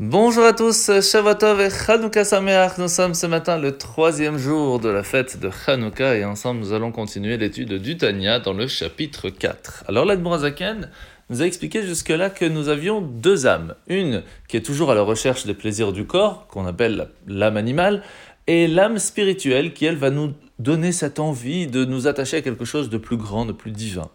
Bonjour à tous, Shavuotov et Chanukah Sameach. Nous sommes ce matin le troisième jour de la fête de Chanukah et ensemble nous allons continuer l'étude du Tanya dans le chapitre 4. Alors l'Admorazaken nous a expliqué jusque-là que nous avions deux âmes. Une qui est toujours à la recherche des plaisirs du corps, qu'on appelle l'âme animale, et l'âme spirituelle qui, elle, va nous donner cette envie de nous attacher à quelque chose de plus grand, de plus divin.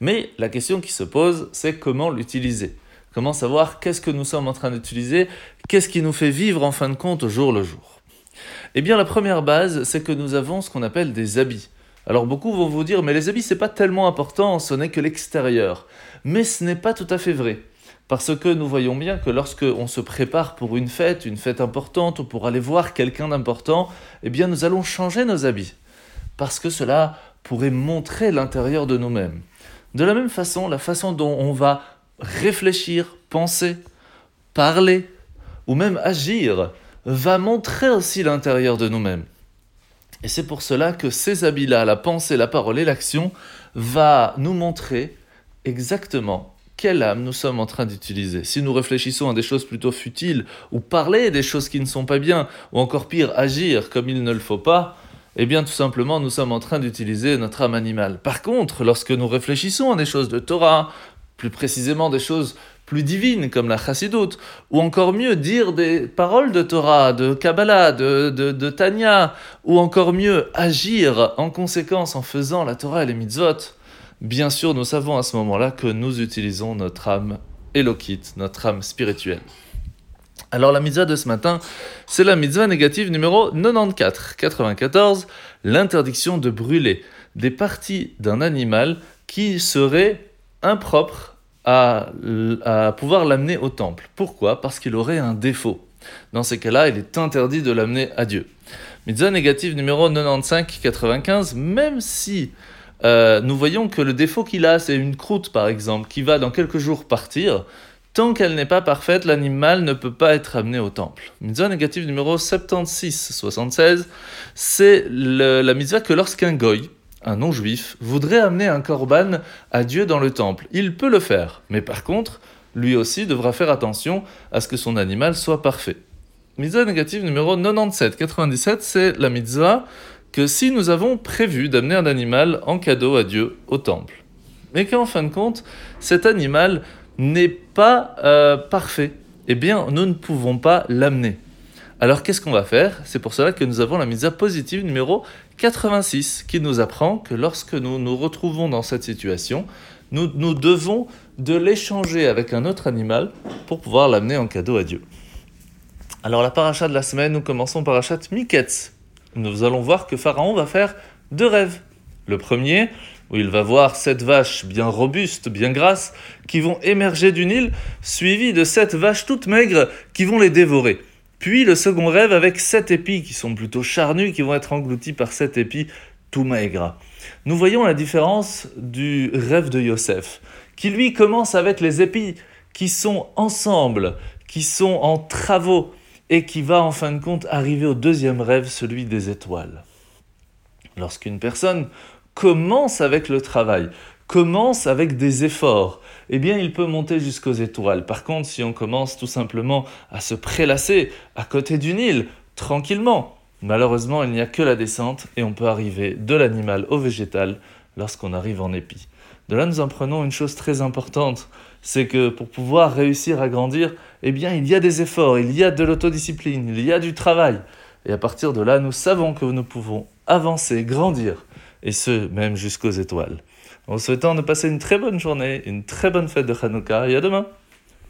Mais la question qui se pose, c'est comment l'utiliser? Comment savoir qu'est-ce que nous sommes en train d'utiliser Qu'est-ce qui nous fait vivre en fin de compte jour le jour? Eh bien, la première base, c'est que nous avons ce qu'on appelle des habits. Alors beaucoup vont vous dire, mais les habits, c'est pas tellement important, ce n'est que l'extérieur. Mais ce n'est pas tout à fait vrai. Parce que nous voyons bien que lorsque on se prépare pour une fête, une fête importante, ou pour aller voir quelqu'un d'important, eh bien nous allons changer nos habits. Parce que cela pourrait montrer l'intérieur de nous-mêmes. De la même façon, la façon dont on va réfléchir, penser, parler ou même agir va montrer aussi l'intérieur de nous-mêmes. Et c'est pour cela que ces habits-là, la pensée, la parole et l'action, va nous montrer exactement quelle âme nous sommes en train d'utiliser. Si nous réfléchissons à des choses plutôt futiles, ou parler des choses qui ne sont pas bien, ou encore pire, agir comme il ne le faut pas, eh bien tout simplement nous sommes en train d'utiliser notre âme animale. Par contre, lorsque nous réfléchissons à des choses de Torah, plus précisément des choses plus divines comme la chassidoute, ou encore mieux dire des paroles de Torah, de Kabbalah, de, de, Tanya, ou encore mieux agir en conséquence en faisant la Torah et les mitzvot, bien sûr nous savons à ce moment-là que nous utilisons notre âme élokite, notre âme spirituelle. Alors la mitzvah de ce matin, c'est la mitzvah négative numéro 94, 94, l'interdiction de brûler des parties d'un animal qui serait impropre à, pouvoir l'amener au temple. Pourquoi? Parce qu'il aurait un défaut. Dans ces cas-là, il est interdit de l'amener à Dieu. Mitzvah négative numéro 95-95, même si euh, nous voyons que le défaut qu'il a, c'est une croûte par exemple, qui va dans quelques jours partir, tant qu'elle n'est pas parfaite, l'animal ne peut pas être amené au temple. Mitzvah négative numéro 76-76, c'est la mitzvah que lorsqu'un goy, un non-juif, voudrait amener un korban à Dieu dans le temple. Il peut le faire, mais par contre, lui aussi devra faire attention à ce que son animal soit parfait. Mitzvah négative numéro 97-97, c'est la mitzvah que si nous avons prévu d'amener un animal en cadeau à Dieu au temple, mais qu'en fin de compte, cet animal n'est pas euh, parfait, eh bien, nous ne pouvons pas l'amener. Alors qu'est-ce qu'on va faire? C'est pour cela que nous avons la mise positive numéro 86 qui nous apprend que lorsque nous nous retrouvons dans cette situation, nous, nous devons de l'échanger avec un autre animal pour pouvoir l'amener en cadeau à Dieu. Alors la paracha de la semaine, nous commençons parachat Miketz. Nous allons voir que Pharaon va faire deux rêves. Le premier, où il va voir sept vaches bien robustes, bien grasses, qui vont émerger du Nil, suivies de sept vaches toutes maigres qui vont les dévorer. Puis le second rêve avec sept épis qui sont plutôt charnus, qui vont être engloutis par sept épis tout maigres. Nous voyons la différence du rêve de Yosef, qui lui commence avec les épis qui sont ensemble, qui sont en travaux, et qui va en fin de compte arriver au deuxième rêve, celui des étoiles. Lorsqu'une personne commence avec le travail, commence avec des efforts, eh bien il peut monter jusqu'aux étoiles. Par contre, si on commence tout simplement à se prélasser à côté du Nil, tranquillement, malheureusement il n'y a que la descente et on peut arriver de l'animal au végétal lorsqu'on arrive en épi. De là, nous en prenons une chose très importante, c'est que pour pouvoir réussir à grandir, eh bien, il y a des efforts, il y a de l'autodiscipline, il y a du travail. Et à partir de là, nous savons que nous pouvons avancer, grandir, et ce, même jusqu'aux étoiles. En souhaitant de passer une très bonne journée, une très bonne fête de Hanouka, et à demain